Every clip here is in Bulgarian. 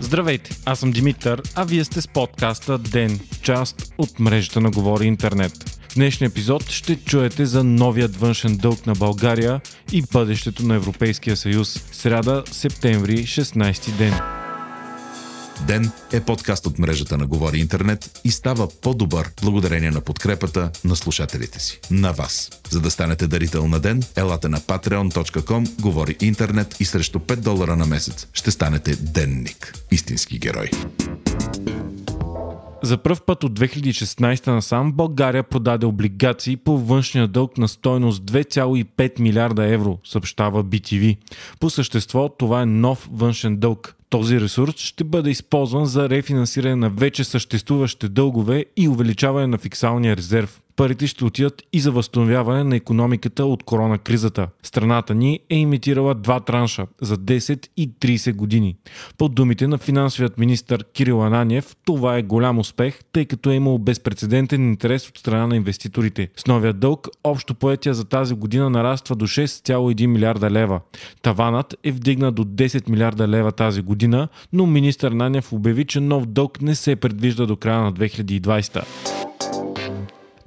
Здравейте, аз съм Димитър, а вие сте с подкаста ДЕН, част от мрежата на Говори Интернет. В днешния епизод ще чуете за новият външен дълг на България и бъдещето на Европейския съюз. Сряда, септември, 16 ден. Ден е подкаст от мрежата на Говори Интернет и става по-добър благодарение на подкрепата на слушателите си. На вас. За да станете дарител на Ден, елате на patreon.com, Говори Интернет и срещу 5 долара на месец ще станете денник. Истински герой. За първ път от 2016 насам България продаде облигации по външния дълг на стойност 2,5 милиарда евро, съобщава BTV. По същество това е нов външен дълг. Този ресурс ще бъде използван за рефинансиране на вече съществуващите дългове и увеличаване на фиксалния резерв. Парите ще отидат и за възстановяване на економиката от корона кризата. Страната ни е имитирала два транша за 10 и 30 години. Под думите на финансовият министр Кирил Ананиев, това е голям успех, тъй като е имал безпредседентен интерес от страна на инвеститорите. С новия дълг общо поетия за тази година нараства до 6,1 милиарда лева. Таванът е вдигнат до 10 милиарда лева тази година, но министър Нанев обяви, че нов дълг не се предвижда до края на 2020.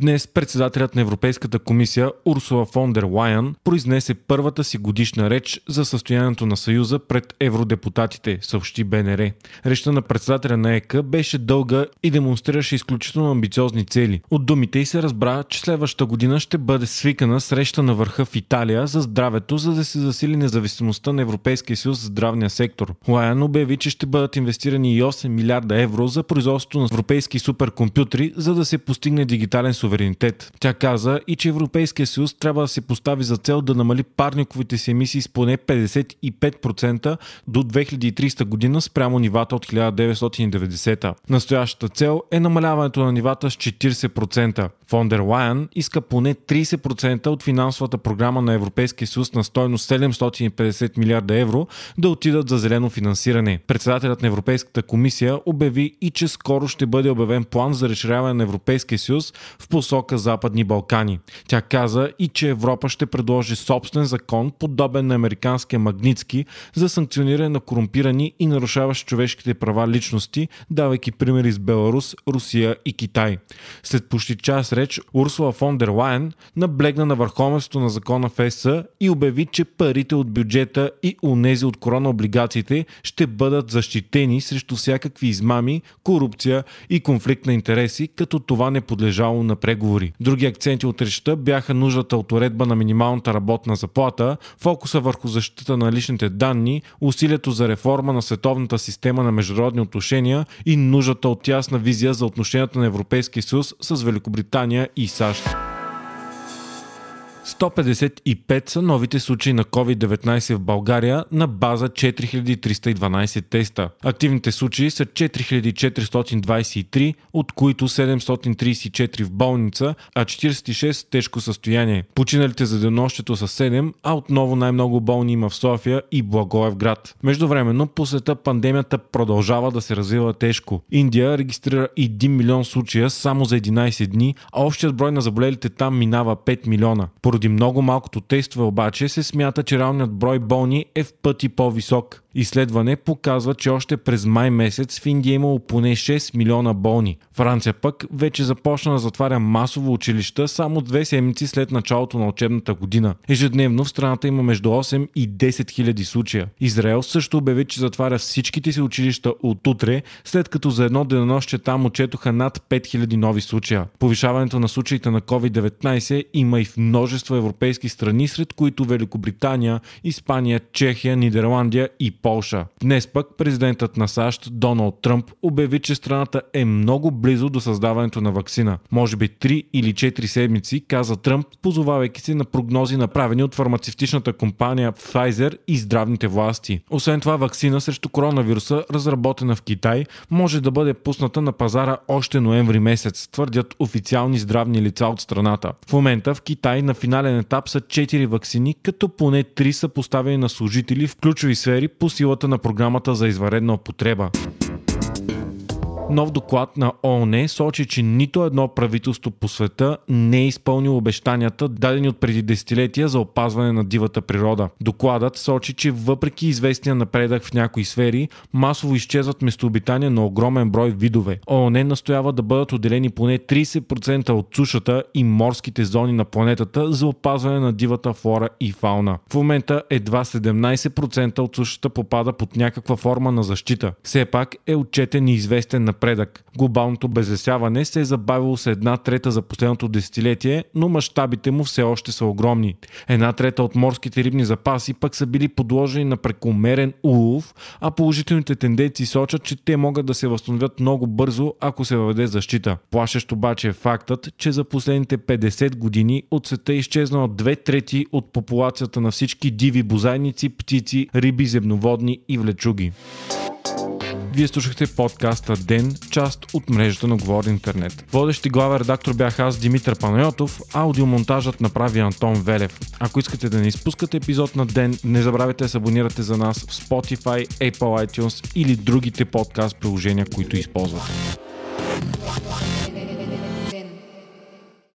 Днес председателят на Европейската комисия Урсула фон дер Лайън произнесе първата си годишна реч за състоянието на Съюза пред евродепутатите, съобщи БНР. Речта на председателя на ЕК беше дълга и демонстрираше изключително амбициозни цели. От думите й се разбра, че следващата година ще бъде свикана среща на върха в Италия за здравето, за да се засили независимостта на Европейския съюз в здравния сектор. Лайън обяви, че ще бъдат инвестирани и 8 милиарда евро за производството на европейски суперкомпютри, за да се постигне дигитален суверенитет суверенитет. Тя каза и че Европейския съюз трябва да се постави за цел да намали парниковите си емисии с поне 55% до 2300 година спрямо нивата от 1990. Настоящата цел е намаляването на нивата с 40%. Фондер Лайън иска поне 30% от финансовата програма на Европейския съюз на стойност 750 милиарда евро да отидат за зелено финансиране. Председателят на Европейската комисия обяви и че скоро ще бъде обявен план за разширяване на Европейския съюз в посока Западни Балкани. Тя каза и че Европа ще предложи собствен закон, подобен на американския Магницки, за санкциониране на корумпирани и нарушаващи човешките права личности, давайки примери с Беларус, Русия и Китай. След почти час реч Урсула фон дер Лайен наблегна на върховенството на закона в ЕС и обяви, че парите от бюджета и унези от корона облигациите ще бъдат защитени срещу всякакви измами, корупция и конфликт на интереси, като това не подлежало на преговори. Други акценти от речта бяха нуждата от уредба на минималната работна заплата, фокуса върху защита на личните данни, усилието за реформа на световната система на международни отношения и нуждата от ясна визия за отношенията на Европейския съюз с Великобритания и САЩ. 155 са новите случаи на COVID-19 в България на база 4312 теста. Активните случаи са 4423, от които 734 в болница, а 46 в тежко състояние. Починалите за денощето са 7, а отново най-много болни има в София и Благоевград. Междувременно по света пандемията продължава да се развива тежко. Индия регистрира 1 милион случая само за 11 дни, а общият брой на заболелите там минава 5 милиона. Много малкото тестове обаче се смята, че реалният брой болни е в пъти по-висок. Изследване показва, че още през май месец в Индия е имало поне 6 милиона болни. Франция пък вече започна да затваря масово училища само две седмици след началото на учебната година. Ежедневно в страната има между 8 и 10 хиляди случая. Израел също обяви, че затваря всичките си училища от утре, след като за едно денонощие там отчетоха над 5000 нови случая. Повишаването на случаите на COVID-19 има и в множество европейски страни, сред които Великобритания, Испания, Чехия, Нидерландия и Полша. Днес пък президентът на САЩ Доналд Тръмп обяви, че страната е много близо до създаването на вакцина. Може би 3 или 4 седмици, каза Тръмп, позовавайки се на прогнози направени от фармацевтичната компания Pfizer и здравните власти. Освен това, вакцина срещу коронавируса, разработена в Китай, може да бъде пусната на пазара още ноември месец, твърдят официални здравни лица от страната. В момента в Китай на финален етап са 4 вакцини, като поне 3 са поставени на служители в ключови сфери по силата на програмата за изваредна употреба. Нов доклад на ООН сочи, че нито едно правителство по света не е изпълнило обещанията, дадени от преди десетилетия за опазване на дивата природа. Докладът сочи, че въпреки известния напредък в някои сфери, масово изчезват местообитания на огромен брой видове. ООН настоява да бъдат отделени поне 30% от сушата и морските зони на планетата за опазване на дивата флора и фауна. В момента едва 17% от сушата попада под някаква форма на защита. Все пак е отчетен и известен напредък. Глобалното безлесяване се е забавило с една трета за последното десетилетие, но мащабите му все още са огромни. Една трета от морските рибни запаси пък са били подложени на прекомерен улов, а положителните тенденции сочат, че те могат да се възстановят много бързо, ако се въведе защита. Плашещ обаче е фактът, че за последните 50 години от света е изчезнало две трети от популацията на всички диви бозайници, птици, риби, земноводни и влечуги. Вие слушахте подкаста Ден, част от мрежата на Говор Интернет. Водещи главен редактор бях аз, Димитър Панайотов, аудиомонтажът направи Антон Велев. Ако искате да не изпускате епизод на Ден, не забравяйте да се абонирате за нас в Spotify, Apple iTunes или другите подкаст приложения, които използвате.